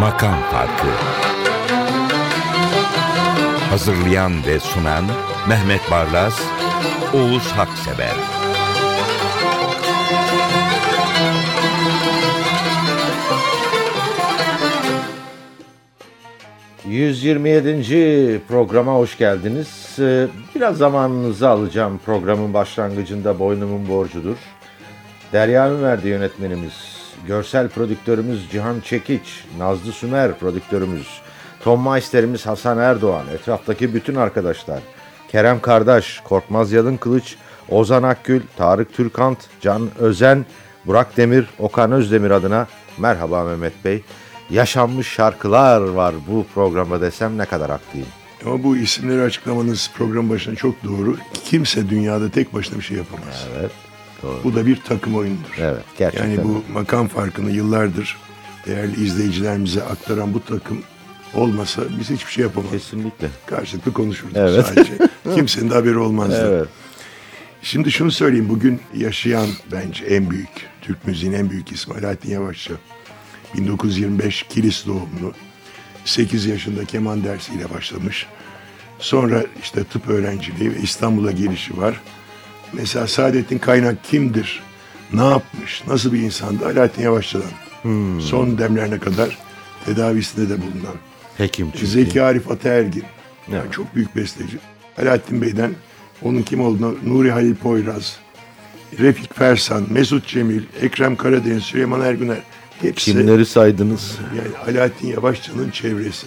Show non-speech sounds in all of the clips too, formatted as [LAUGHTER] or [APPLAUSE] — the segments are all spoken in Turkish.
Makam Farkı Hazırlayan ve sunan Mehmet Barlas, Oğuz Haksever 127. programa hoş geldiniz. Ee, Biraz zamanınızı alacağım programın başlangıcında boynumun borcudur. Derya Ümer'di yönetmenimiz. Görsel prodüktörümüz Cihan Çekiç, Nazlı Sümer prodüktörümüz, Tom Meister'imiz Hasan Erdoğan, etraftaki bütün arkadaşlar, Kerem Kardeş, Korkmaz Yalın Kılıç, Ozan Akgül, Tarık Türkant, Can Özen, Burak Demir, Okan Özdemir adına merhaba Mehmet Bey. Yaşanmış şarkılar var bu programda desem ne kadar haklıyım. Ama bu isimleri açıklamanız program başına çok doğru. Kimse dünyada tek başına bir şey yapamaz. Evet, doğru. Bu da bir takım oyundur. Evet, gerçekten. Yani bu makam farkını yıllardır değerli izleyicilerimize aktaran bu takım olmasa biz hiçbir şey yapamayız. Kesinlikle. Karşılıklı konuşurduk Evet. sadece. [LAUGHS] Kimsenin de haberi olmazdı. Evet. Şimdi şunu söyleyeyim. Bugün yaşayan bence en büyük, Türk müziğinin en büyük ismi Alaaddin Yavaşçı. 1925 Kilis doğumlu. 8 yaşında keman dersiyle başlamış. Sonra işte tıp öğrenciliği ve İstanbul'a gelişi var. Mesela Saadettin Kaynak kimdir? Ne yapmış? Nasıl bir insandı? Alaaddin Yavaşçı'dan. Son demlerine kadar tedavisinde de bulunan. Hekim çünkü. Zeki Arif Ataergin. Yani Evet. çok büyük besteci. Alaaddin Bey'den onun kim olduğunu Nuri Halil Poyraz, Refik Fersan, Mesut Cemil, Ekrem Karadeniz, Süleyman Ergüner hepsi Kimleri saydınız? yani Alaaddin Yavaşçı'nın çevresi.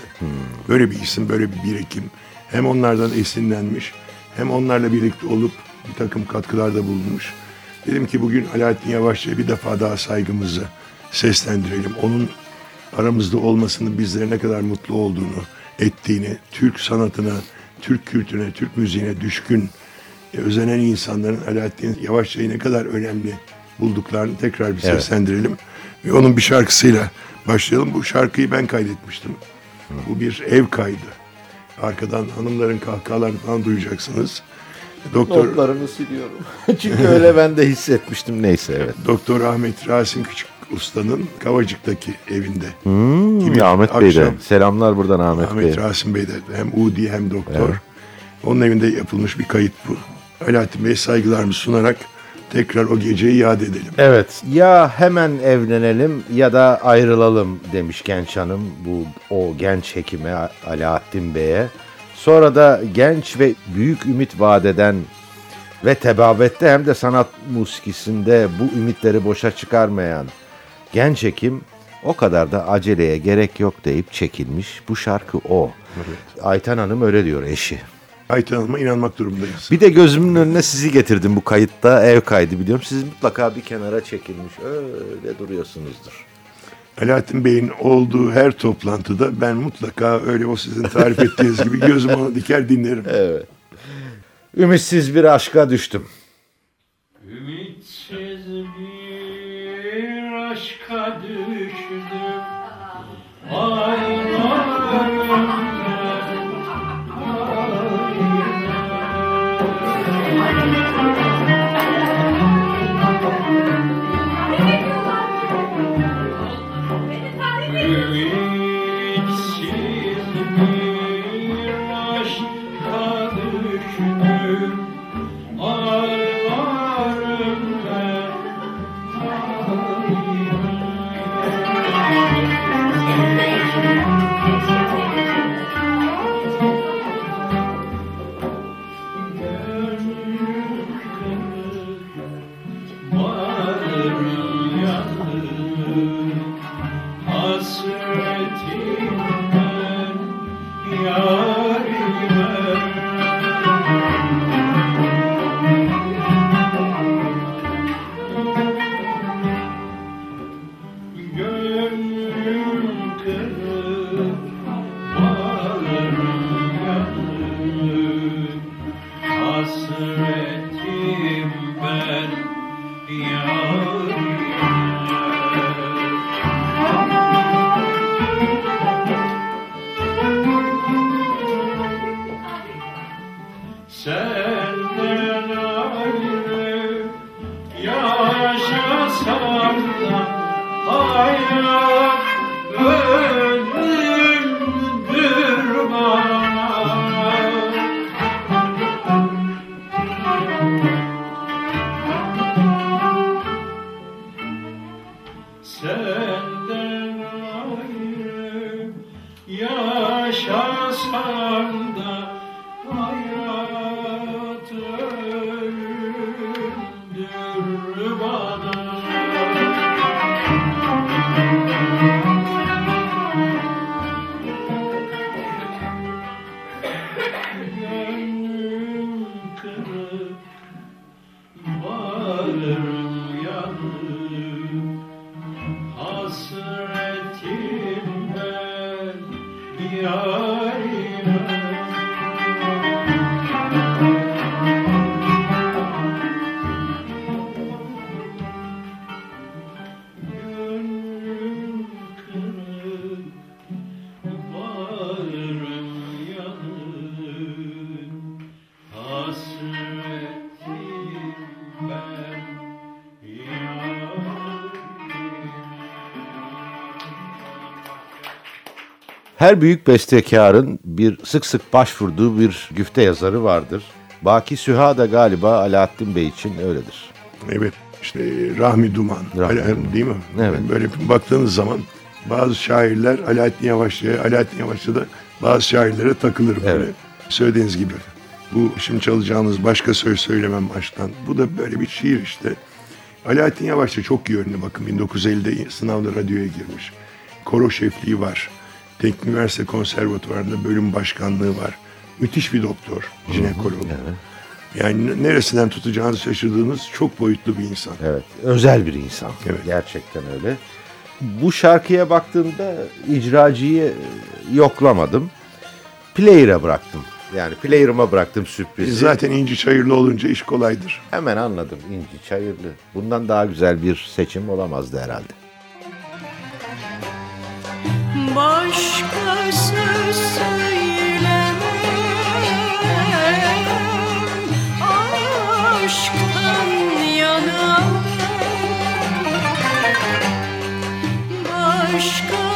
Böyle bir isim, böyle bir birikim. Hem onlardan esinlenmiş, hem onlarla birlikte olup bir takım katkılarda bulunmuş. Dedim ki bugün Alaaddin Yavaşçı'ya bir defa daha saygımızı seslendirelim. Onun aramızda olmasının bizlere ne kadar mutlu olduğunu, ettiğini, Türk sanatına, Türk kültürüne, Türk müziğine düşkün, e, özenen insanların Alaaddin Yavaşçı'yı ne kadar önemli bulduklarını tekrar bir Evet. seslendirelim. Ve onun bir şarkısıyla başlayalım. Bu şarkıyı ben kaydetmiştim. Bu bir ev kaydı. Arkadan hanımların kahkahalarını falan duyacaksınız. Doktor Notlarımı siliyorum. [LAUGHS] Çünkü öyle ben de hissetmiştim. Neyse evet. Doktor Ahmet Rasim Küçük Usta'nın Kavacık'taki evinde. Hmm, Kimi Ahmet akşam- Selamlar buradan Ahmet, Ahmet Bey. Rasim Bey de hem Udi hem doktor. Evet. Onun evinde yapılmış bir kayıt bu. Alaaddin Bey saygılarımı sunarak tekrar o geceyi yad edelim. Evet. Ya hemen evlenelim ya da ayrılalım demiş genç hanım bu o genç hekime Alaaddin Bey'e. Sonra da genç ve büyük ümit vadeden ve tebabette hem de sanat musikisinde bu ümitleri boşa çıkarmayan genç hekim o kadar da aceleye gerek yok deyip çekilmiş. Bu şarkı o. Ayten Hanım öyle diyor eşi. Ayten Hanım'a inanmak durumundayız. Bir de gözümün önüne sizi getirdim bu kayıtta. Ev kaydı biliyorum. Siz mutlaka bir kenara çekilmiş. Öyle duruyorsunuzdur. Alaaddin Bey'in olduğu her toplantıda ben mutlaka öyle o sizin tarif ettiğiniz gibi gözüm ona diker dinlerim. Evet. Ümitsiz bir aşka düştüm. Ümitsiz Her büyük bestekarın bir sık sık başvurduğu bir güfte yazarı vardır. Baki Süha da galiba Alaaddin Bey için öyledir. Evet işte Rahmi Duman Rahmi Ala- değil mi? Evet. Böyle baktığınız zaman bazı şairler Alaaddin Yavaşçı'ya, Alaaddin Yavaşçı da bazı şairlere takılır böyle. Evet. Söylediğiniz gibi. Bu şimdi çalacağımız başka söz söylemem baştan. Bu da böyle bir şiir işte. Alaaddin Yavaşçı çok yönlü bakın 1950'de sınavda radyoya girmiş. Koro şefliği var. Teknik Üniversite Konservatuvarı'nda bölüm başkanlığı var. Müthiş bir doktor, jinekolog. Yani neresinden tutacağınızı şaşırdığınız çok boyutlu bir insan. Evet, özel bir insan. Evet. Gerçekten öyle. Bu şarkıya baktığımda icracıyı e, yoklamadım. Player'a bıraktım. Yani player'ıma bıraktım sürprizi. Zaten inci çayırlı olunca iş kolaydır. Hemen anladım İnci Çayırlı. Bundan daha güzel bir seçim olamazdı herhalde. Başka söz söylemem. Aşktan Başka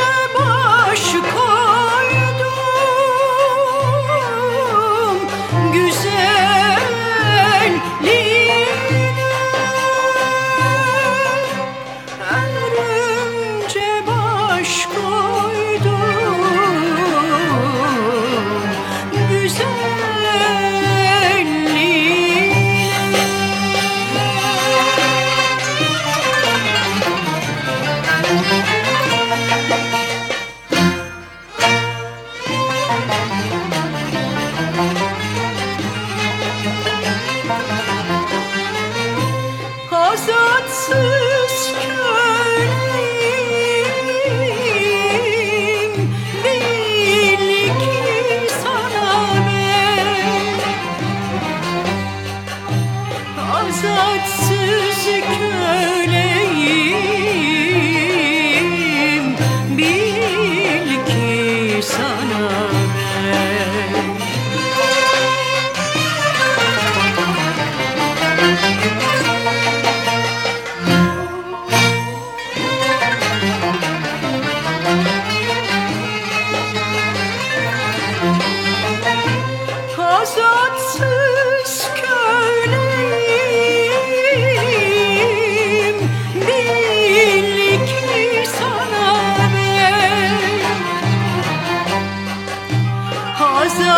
Dear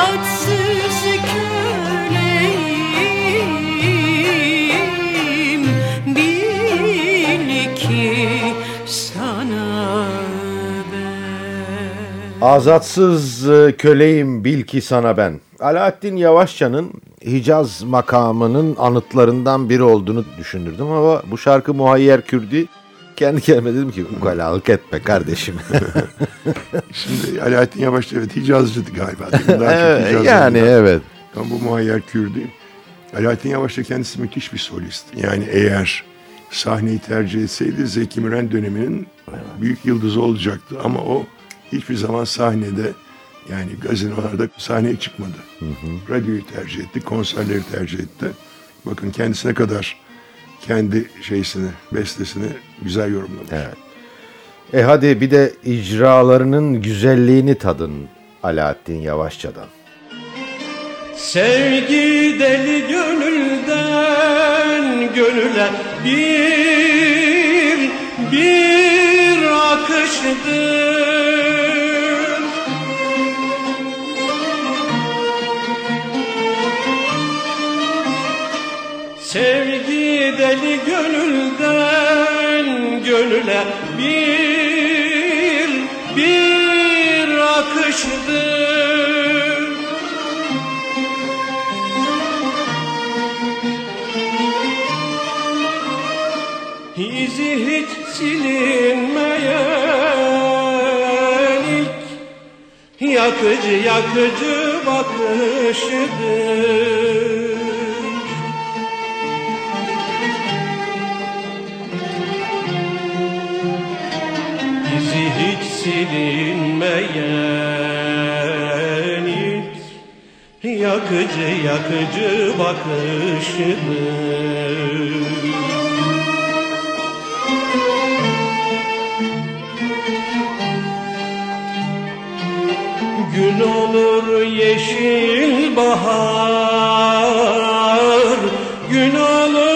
Azatsız köleyim Bil ki sana ben Azatsız e, köleyim bil ki sana ben. Alaaddin Yavaşça'nın Hicaz makamının anıtlarından biri olduğunu düşünürdüm ama bu şarkı Muhayyer Kürdi kendi kendime dedim ki ukalalık etme kardeşim. [LAUGHS] Şimdi Alaaddin Yavaş da evet Hicazcıydı galiba. Evet, yani evet. Ama bu muayyer Kürdi. Alaaddin Yavaş da kendisi müthiş bir solist. Yani eğer sahneyi tercih etseydi Zeki Müren döneminin büyük yıldızı olacaktı. Ama o hiçbir zaman sahnede yani gazinolarda sahneye çıkmadı. Radyoyu tercih etti, konserleri tercih etti. Bakın kendisine kadar kendi şeysini, bestesini güzel yorumlamış. Evet. E hadi bir de icralarının güzelliğini tadın Alaaddin Yavaşça'dan. Sevgi deli gönülden gönüle bir bir akışdır. Sevgi İzi hiç silinmeyen ilk Yakıcı yakıcı bakışıdır. İzi hiç silinmeyen ilk Yakıcı yakıcı bakışıdır Gün olur yeşil bahar Gün olur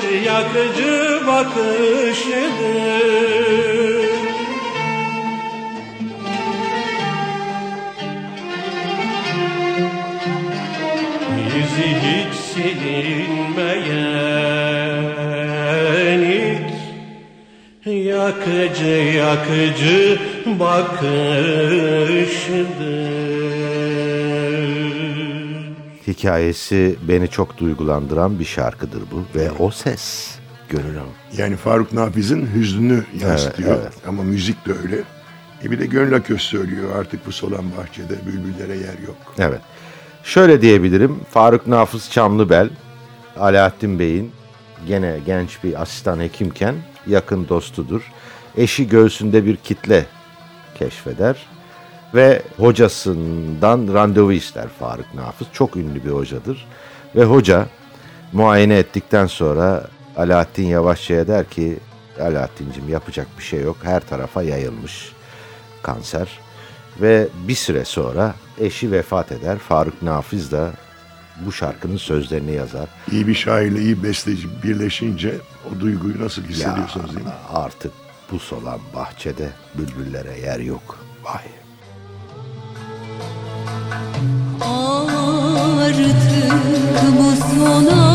Yakıcı yakıcı bakışıdır Yüzü hiç silinmeyen ilk Yakıcı yakıcı bakışıdır Hikayesi beni çok duygulandıran bir şarkıdır bu ve o ses gönülüm. Yani Faruk Nafiz'in hüznünü yansıtıyor. evet. Ama müzik de öyle. E bir de Gönül Aköz söylüyor artık bu solan bahçede bülbüllere yer yok. Evet. Şöyle diyebilirim. Faruk Nafız Çamlıbel, Alaaddin Bey'in gene genç bir asistan hekimken yakın dostudur. Eşi göğsünde bir kitle keşfeder ve hocasından randevu ister Faruk Nafız. Çok ünlü bir hocadır. Ve hoca muayene ettikten sonra Alaaddin Yavaşça'ya der ki Alaaddin'cim yapacak bir şey yok. Her tarafa yayılmış kanser. Ve bir süre sonra eşi vefat eder. Faruk Nafiz de bu şarkının sözlerini yazar. İyi bir şairle iyi besteci birleşince o duyguyu nasıl hissediyorsunuz değil mi? Artık bu solan bahçede bülbüllere yer yok. Vay. Artık bu solan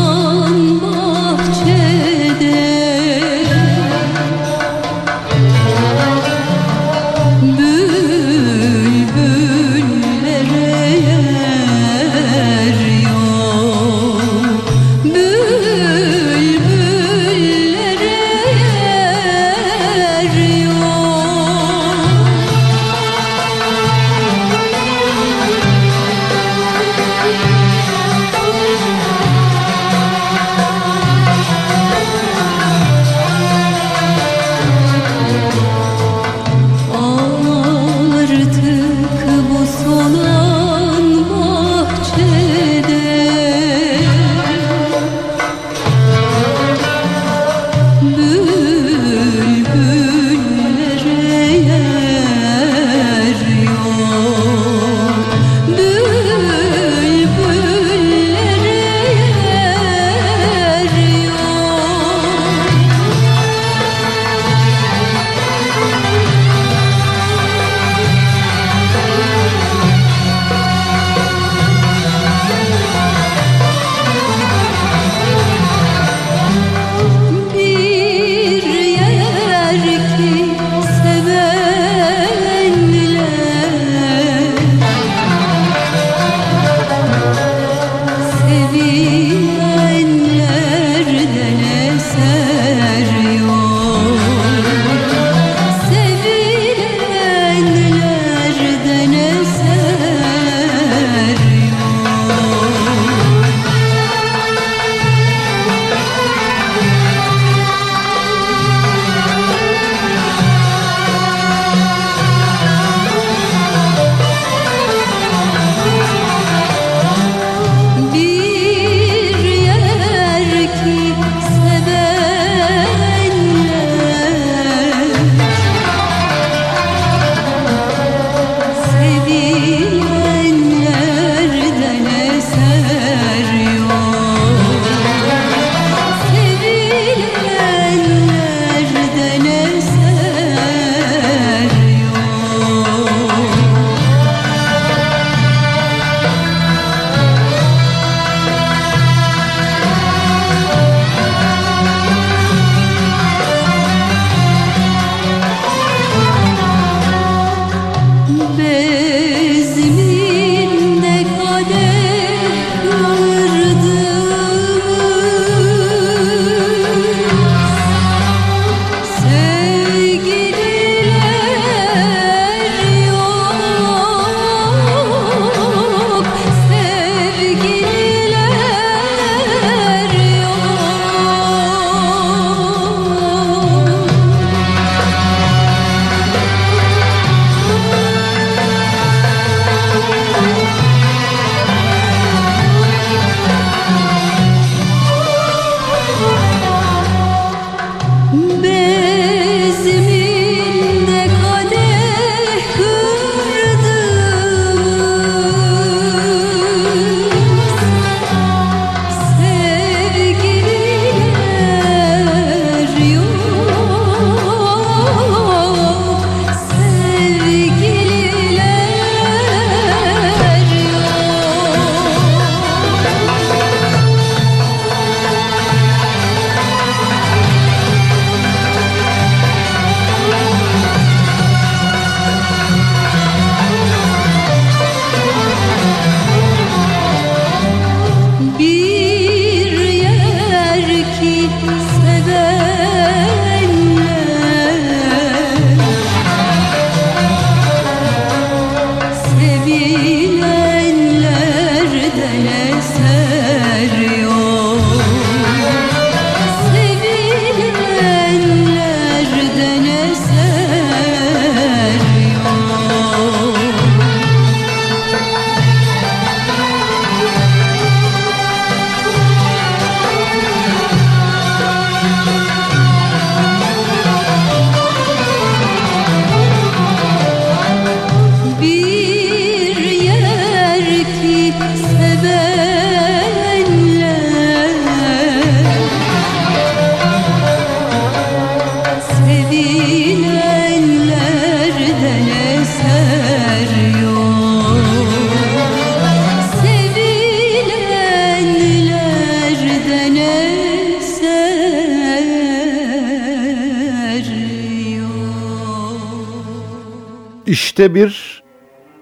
İşte bir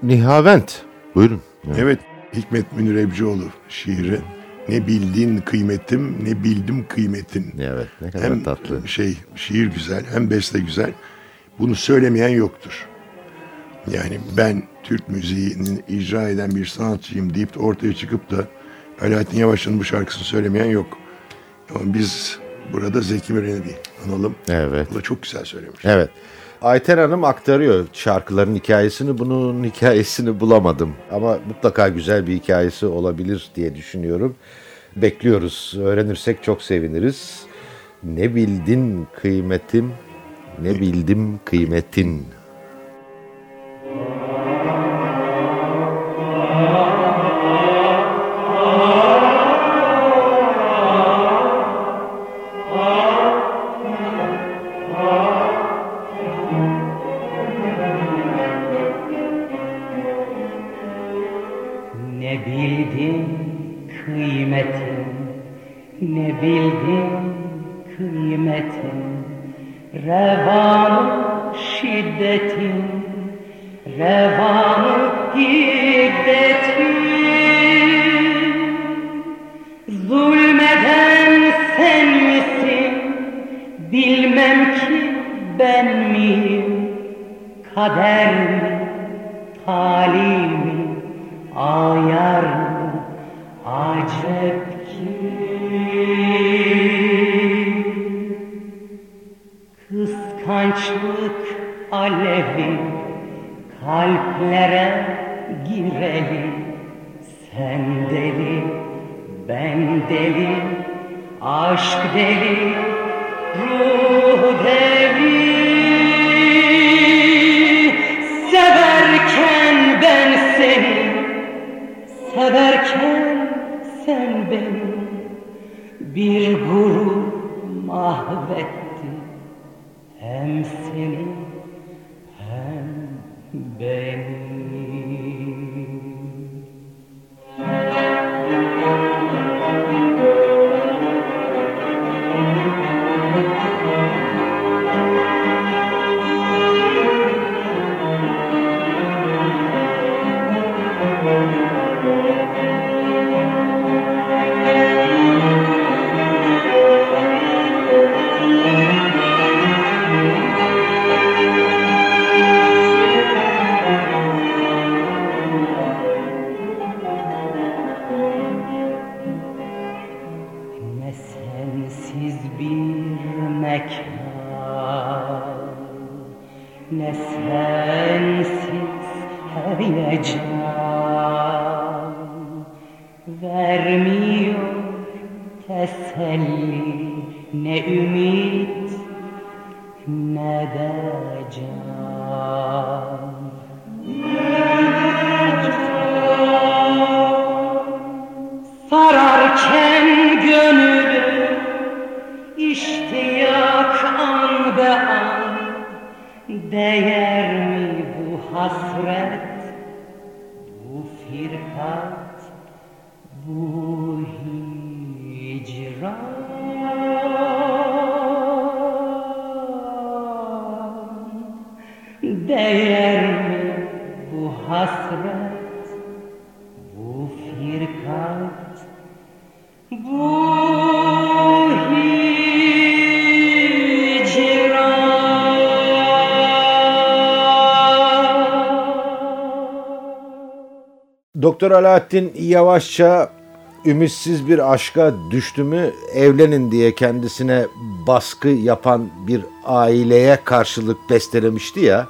Nihavent. Buyurun. Evet, Hikmet Münir Ebcioğlu şiiri. Ne bildin kıymetim, ne bildim kıymetin. Evet ne kadar Hem tatlı. şey, şiir güzel, hem beste güzel. Bunu söylemeyen yoktur. Yani ben Türk müziğini icra eden bir sanatçıyım deyip de ortaya çıkıp da Alaaddin Yavaş'ın bu şarkısını söylemeyen yok. Ama biz burada Zeki Müren'i bir analım. Evet. O da çok güzel söylemiş. Evet. Ayten Hanım aktarıyor şarkıların hikayesini. Bunun hikayesini bulamadım. Ama mutlaka güzel bir hikayesi olabilir diye düşünüyorum. Bekliyoruz. Öğrenirsek çok seviniriz. Ne bildin kıymetim, ne bildim kıymetin. Kıskançlık alevi kalplere girelim. Sen deli, ben deli, aşk deli, ruh deli. Severken ben seni, severken sen beni bir gurur mahvetti. Hem seni hem beni. Doktor Alaaddin Yavaşça ümitsiz bir aşka düştü mü evlenin diye kendisine baskı yapan bir aileye karşılık bestelemişti ya.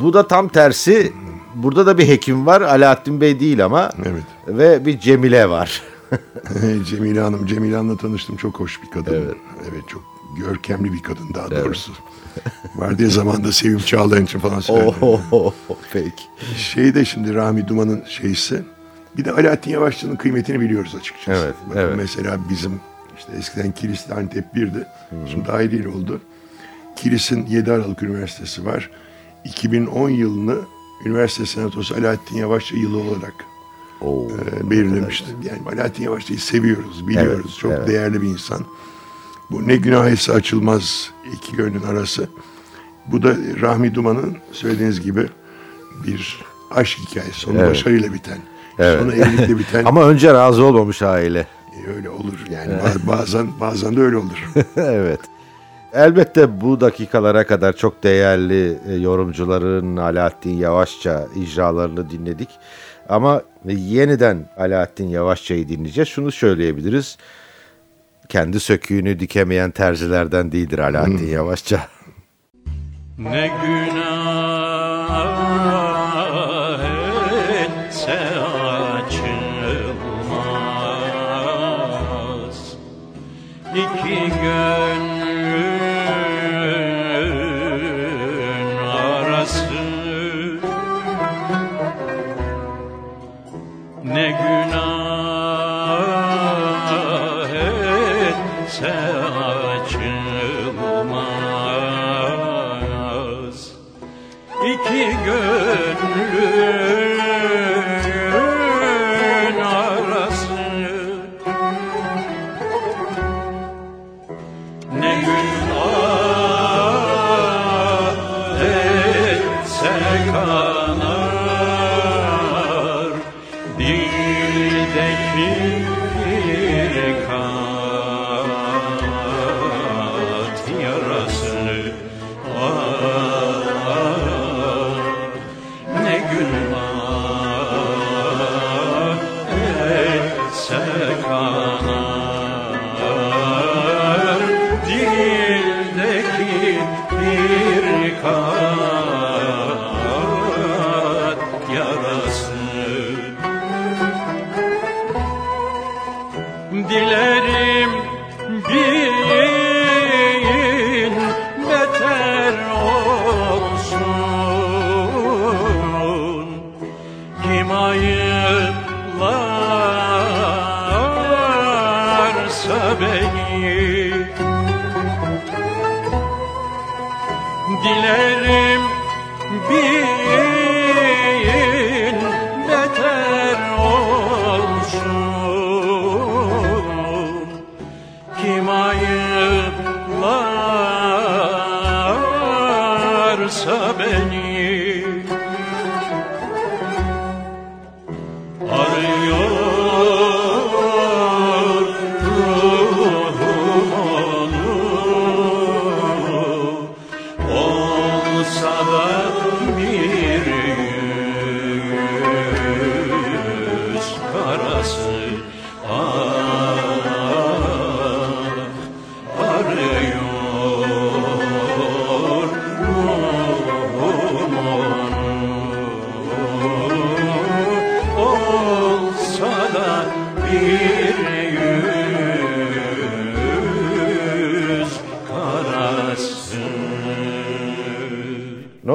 Bu da tam tersi. Burada da bir hekim var. Alaaddin Bey değil ama. Evet. Ve bir Cemile var. [LAUGHS] Cemile Hanım, Cemile Hanım'la tanıştım. Çok hoş bir kadın. Evet. çok görkemli bir kadın daha doğrusu. [LAUGHS] Vardiya zamanında Sevim Çağlayan için falan söyledim. Oho, peki. Şey de şimdi Rami Duman'ın şeysi. Bir de Alaaddin Yavaşçı'nın kıymetini biliyoruz açıkçası. Evet, Bakın evet. Mesela bizim işte eskiden Kilis'te Antep 1'di. Şimdi iyi değil oldu. Kilis'in 7 Aralık Üniversitesi var. 2010 yılını Üniversite Senatosu Alaaddin Yavaşçı yılı olarak Oo. e, belirlemişti. Yani Alaaddin Yavaşçı'yı seviyoruz, biliyoruz. Evet, Çok evet. değerli bir insan. Bu ne günah etse açılmaz iki gönlün arası. Bu da Rahmi Duman'ın söylediğiniz gibi bir aşk hikayesi. Sonu Evet. başarıyla biten. Evet. Sonu evlilikle biten. [LAUGHS] Ama önce razı olmamış aile. E, öyle olur yani. Ba- Bazen bazen de öyle olur. [LAUGHS] evet. Elbette bu dakikalara kadar çok değerli e, yorumcuların Alaaddin Yavaşça icralarını dinledik. Ama yeniden Alaaddin Yavaşça'yı dinleyeceğiz. Şunu söyleyebiliriz. Kendi söküğünü dikemeyen terzilerden değildir Alaaddin Yavaşça. Ne günah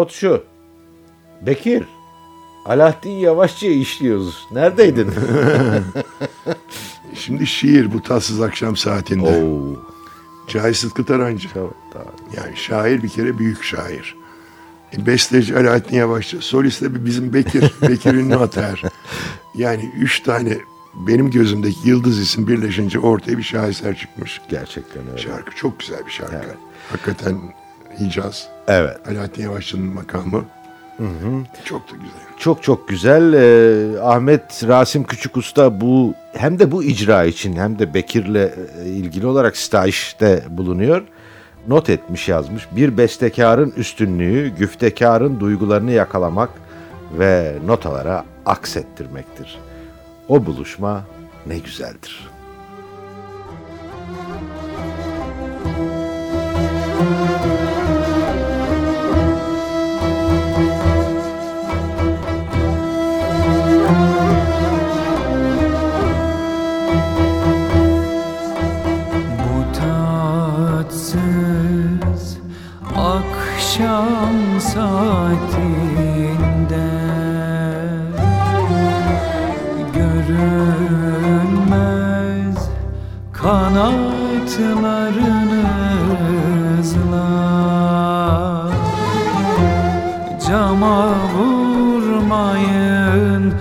Not şu. Bekir. Alaaddin Yavaşçı'yı işliyoruz. Neredeydin? [LAUGHS] Şimdi şiir bu tatsız akşam saatinde. Oo. Cahit Sıtkı Tarancı. Yani şair bir kere büyük şair. E, besteci Alaaddin Yavaşçı. Solist de bizim Bekir. [LAUGHS] Bekir Ünlü Ater. Yani üç tane benim gözümdeki yıldız isim birleşince ortaya bir şaheser çıkmış. Gerçekten öyle. Şarkı çok güzel bir şarkı. Evet. Hakikaten Hicaz. Evet. Alaaddin Yavaşçı'nın makamı. Çok da güzel. Çok çok güzel. Ee, Ahmet Rasim Küçük Usta bu hem de bu icra için hem de Bekir'le e, ilgili olarak stajda bulunuyor. Not etmiş yazmış. Bir bestekarın üstünlüğü güftekarın duygularını yakalamak ve notalara aksettirmektir. O buluşma ne güzeldir. Görünmez kanatlarınızla Cama vurmayın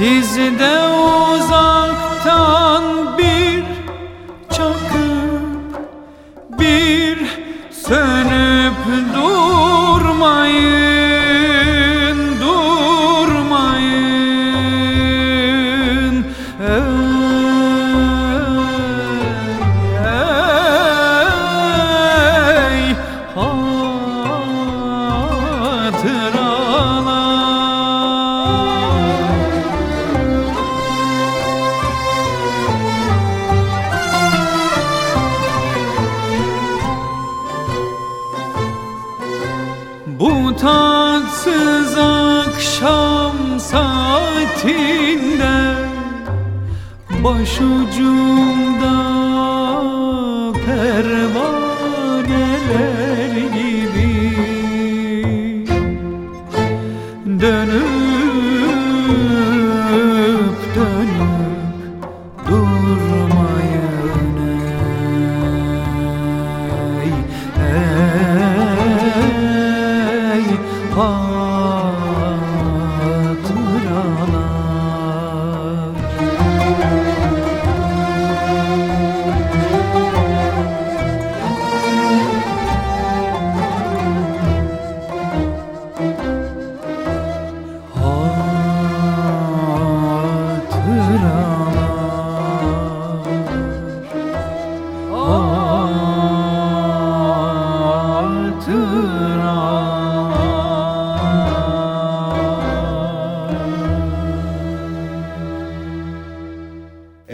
Siz de uzaktan bir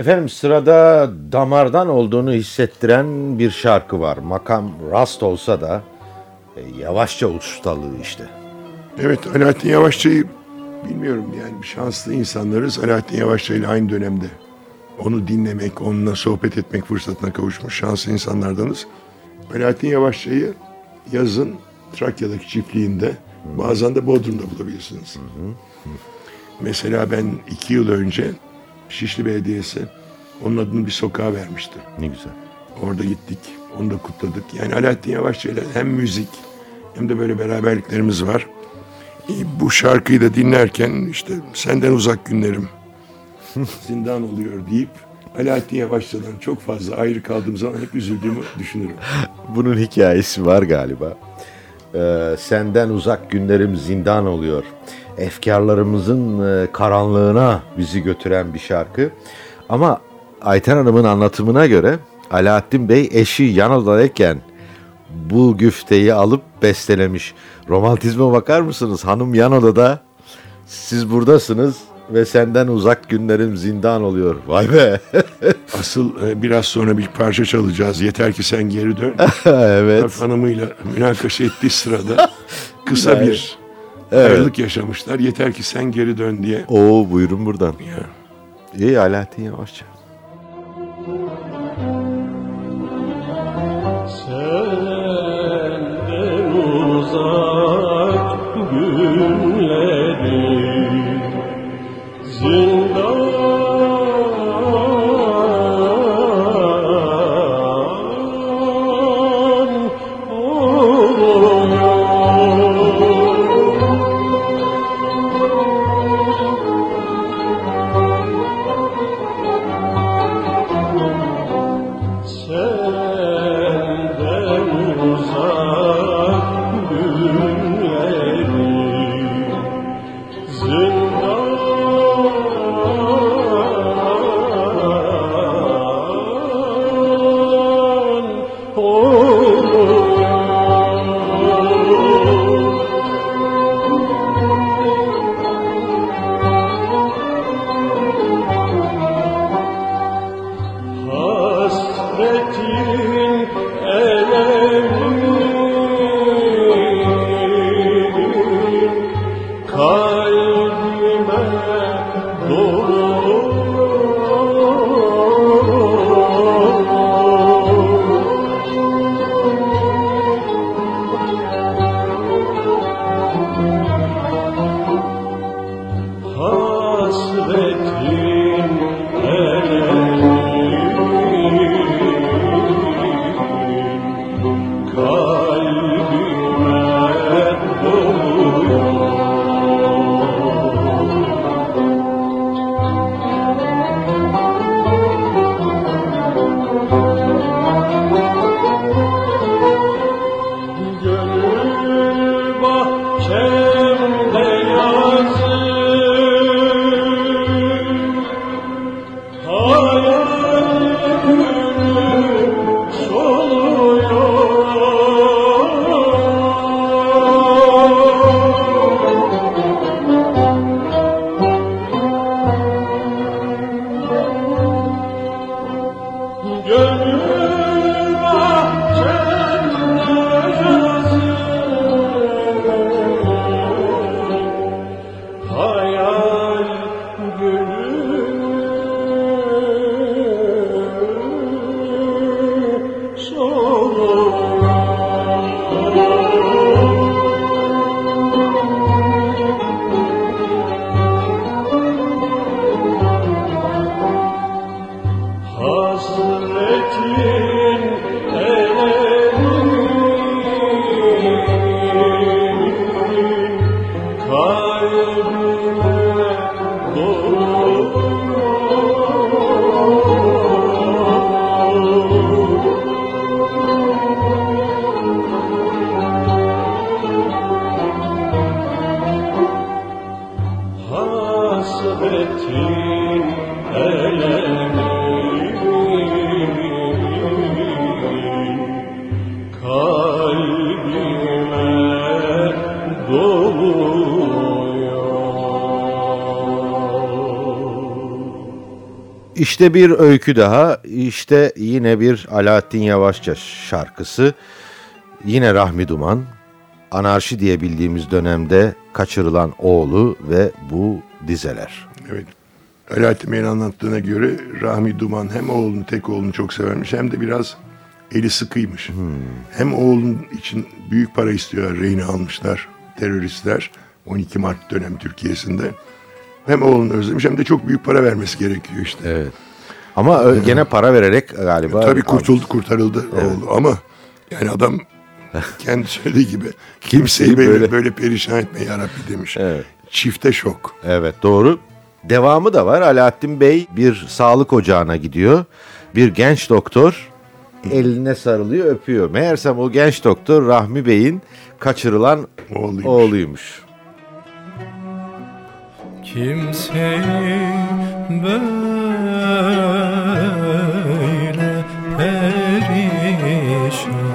Efendim sırada damardan olduğunu hissettiren bir şarkı var. Makam rast olsa da e, yavaşça ustalığı işte. Evet Alaaddin Yavaşçı'yı bilmiyorum yani şanslı insanlarız. Alaaddin Yavaşçı ile aynı dönemde onu dinlemek, onunla sohbet etmek fırsatına kavuşmuş şanslı insanlardanız. Alaaddin Yavaşçı'yı yazın Trakya'daki çiftliğinde bazen de Bodrum'da bulabilirsiniz. Mesela ben iki yıl önce Şişli Belediyesi onun adını bir sokağa vermişti. Ne güzel. Orada gittik, onu da kutladık. Yani Alaaddin Yavaşçı ile hem müzik hem de böyle beraberliklerimiz var. E, Bu şarkıyı da dinlerken işte senden uzak günlerim [LAUGHS] zindan oluyor deyip Alaaddin Yavaşçı'dan çok fazla ayrı kaldığım zaman hep üzüldüğümü düşünürüm. [LAUGHS] Bunun hikayesi var galiba. Ee, senden uzak günlerim zindan oluyor. Efkarlarımızın e, karanlığına bizi götüren bir şarkı. Ama Ayten Hanım'ın anlatımına göre Alaaddin Bey eşi yan odadayken bu güfteyi alıp bestelemiş. Romantizme bakar mısınız? Hanım yan odada, siz buradasınız ve senden uzak günlerim zindan oluyor. Vay be. [LAUGHS] Asıl e, biraz sonra bir parça çalacağız. Yeter ki sen geri dön. [LAUGHS] evet. Hanımıyla münakaşa ettiği sırada [LAUGHS] kısa bir Evet. ayrılık yaşamışlar. Yeter ki sen geri dön diye. Oo buyurun buradan. Ya. İyi Alaaddin Yavaşça. İşte bir öykü daha, işte yine bir Alaaddin Yavaşça şarkısı, yine Rahmi Duman, anarşi diye bildiğimiz dönemde kaçırılan oğlu ve bu dizeler. Evet. Alaaddin Bey'in anlattığına göre Rahmi Duman hem oğlunu tek oğlunu çok severmiş hem de biraz eli sıkıymış. Hem oğlun için büyük para istiyor rehine almışlar teröristler 12 Mart dönem Türkiye'sinde. Hem oğlunu özlemiş hem de çok büyük para vermesi gerekiyor işte. Evet. Ama gene para vererek galiba. Tabii kurtuldu kurtarıldı oğlu ama yani adam [LAUGHS] kendi söylediği gibi kimseyi Kimseyi böyle, böyle- böyle perişan etme yarabbi demiş. Evet. Çifte şok. Evet doğru. Devamı da var. Alaaddin Bey bir sağlık ocağına gidiyor. Bir genç doktor eline sarılıyor öpüyor. Meğersem o genç doktor Rahmi Bey'in kaçırılan Oğluymuş. oğluymuş. Kimseyi böyle perişan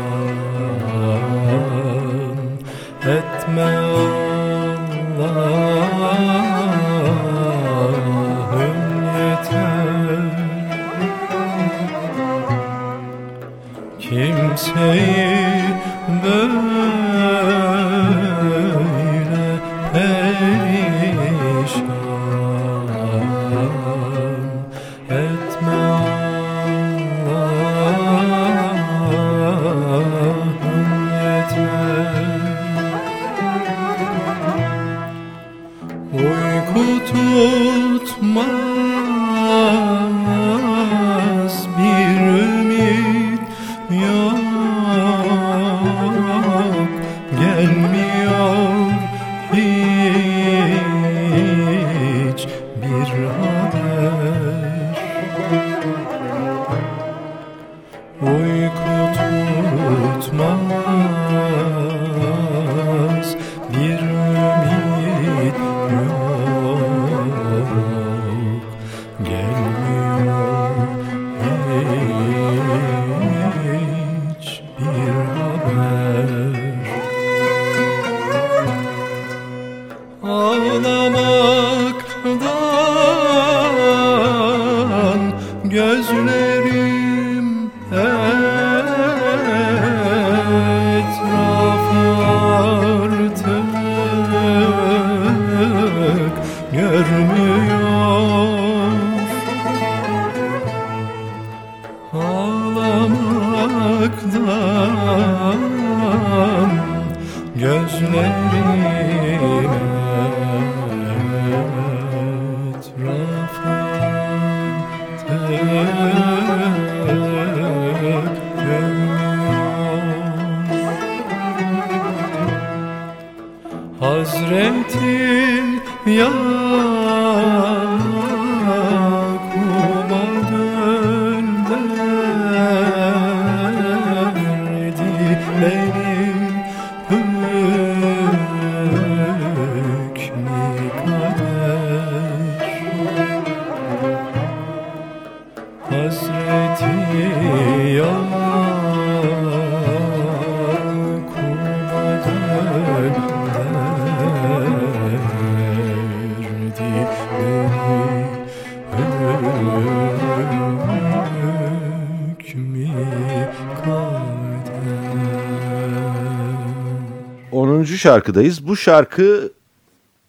şarkıdayız. Bu şarkı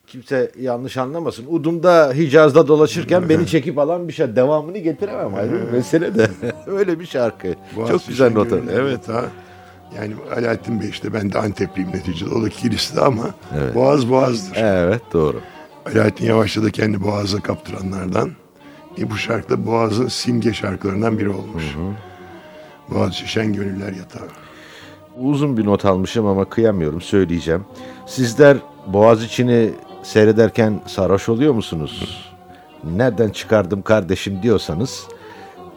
kimse yanlış anlamasın. Udum'da Hicaz'da dolaşırken beni çekip alan bir şey. Devamını getiremem ayrı bir mesele de. [LAUGHS] Öyle bir şarkı. Boğaziçi Çok güzel not. Şengöl'ün Evet. Ha. Yani Alaaddin Bey işte ben de Antepliyim neticede. O da Kilis'te ama Boğaz Boğaz'dır. Evet doğru. Alaaddin Yavaş'ta da kendi Boğaz'a kaptıranlardan. E bu şarkı da Boğaz'ın simge şarkılarından biri olmuş. Boğaziçi Şen Gönüller Yatağı. Uzun bir not almışım ama kıyamıyorum söyleyeceğim. Sizler Boğaziçi'ni seyrederken sarhoş oluyor musunuz? Nereden çıkardım kardeşim diyorsanız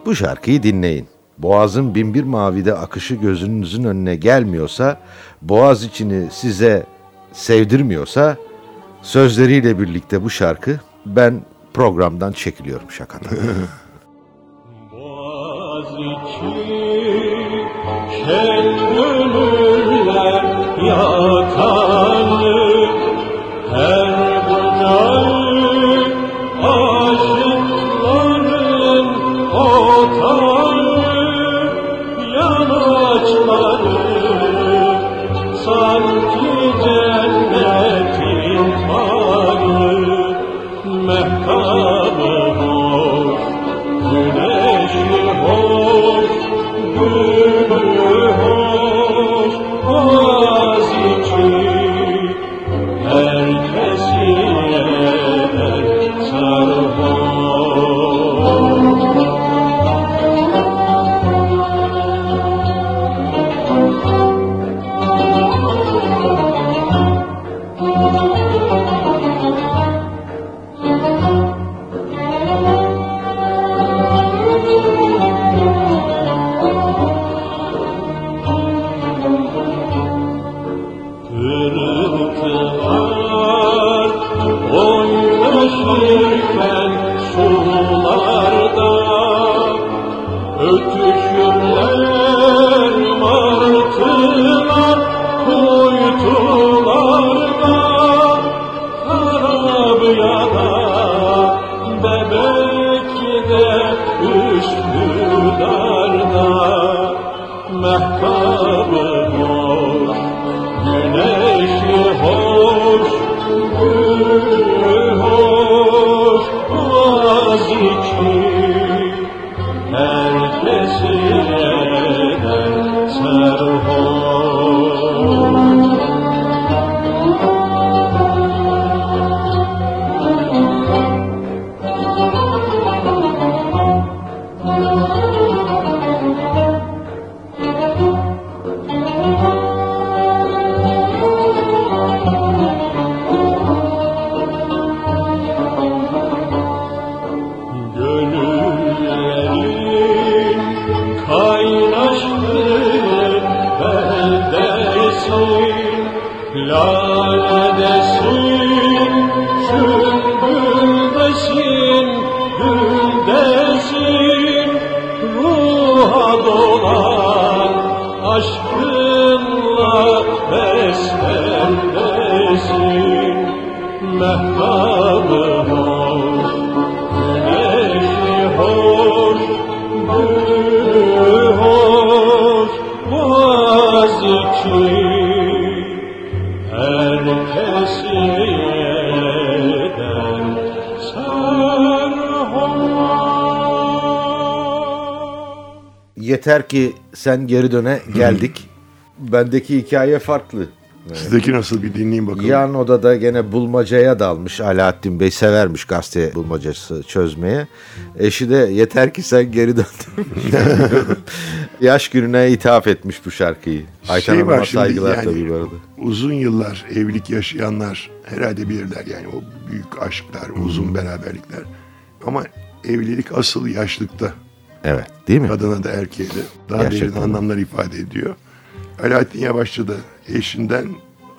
bu şarkıyı dinleyin. Boğazın binbir mavide akışı gözünüzün önüne gelmiyorsa, Boğaz içini size sevdirmiyorsa, sözleriyle birlikte bu şarkı ben programdan çekiliyorum şakadan. [LAUGHS] Boğaziçi şen gönüller yakanı Yeter ki sen geri döne geldik. Bendeki hikaye farklı. Sizdeki nasıl bir dinleyin bakalım. Yan odada gene bulmacaya dalmış. Alaaddin Bey severmiş gazete bulmacası çözmeye. Eşi de yeter ki sen geri dön. [LAUGHS] Yaş gününe ithaf etmiş bu şarkıyı. Ayten Şey Hanım'a saygılar yani- tabii bu arada. Uzun yıllar evlilik yaşayanlar herhalde bilirler yani o büyük aşklar, uzun beraberlikler. Ama evlilik asıl yaşlıkta. Evet değil mi? Kadına da erkeğe de daha Gerçekten derin anlamlar ifade ediyor. Alaaddin Yavaşçı da eşinden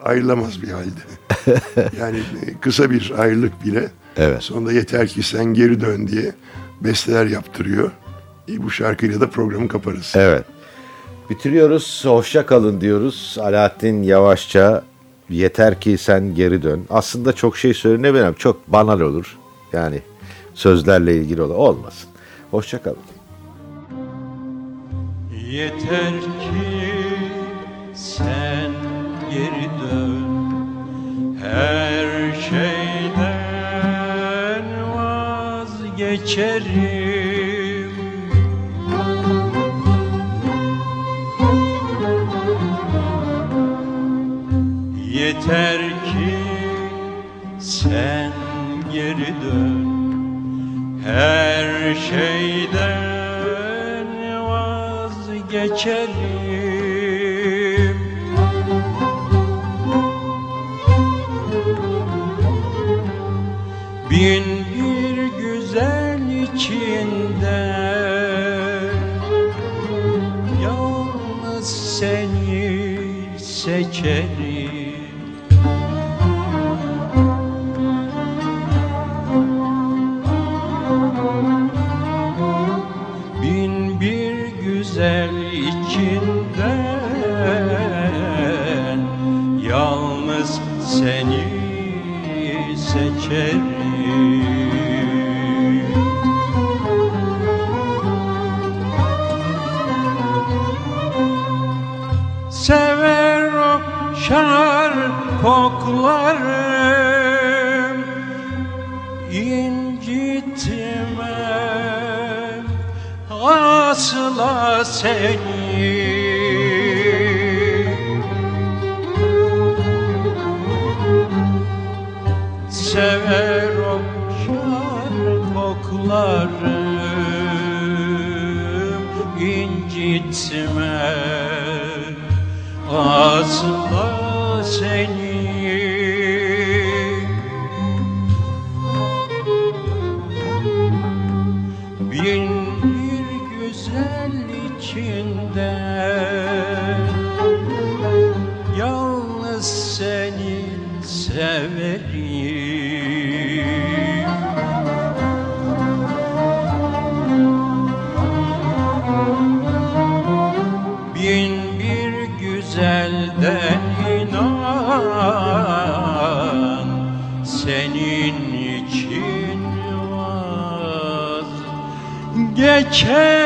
ayrılamaz bir halde. [LAUGHS] yani e, kısa bir ayrılık bile Evet. sonunda yeter ki sen geri dön diye besteler yaptırıyor. E, bu şarkıyla da programı kaparız. Evet. Bitiriyoruz. Hoşça kalın diyoruz. Alaaddin yavaşça yeter ki sen geri dön. Aslında çok şey söylenemem. Çok banal olur. Yani sözlerle ilgili olur. Olmasın. Hoşça kalın. Yeter ki sen geri dön. Her şeyden vazgeçerim. Yeter ki sen geri dön. Her şeyden vazgeçerim seçerim seni. Sever okşar koklarım incitmem asla seni छह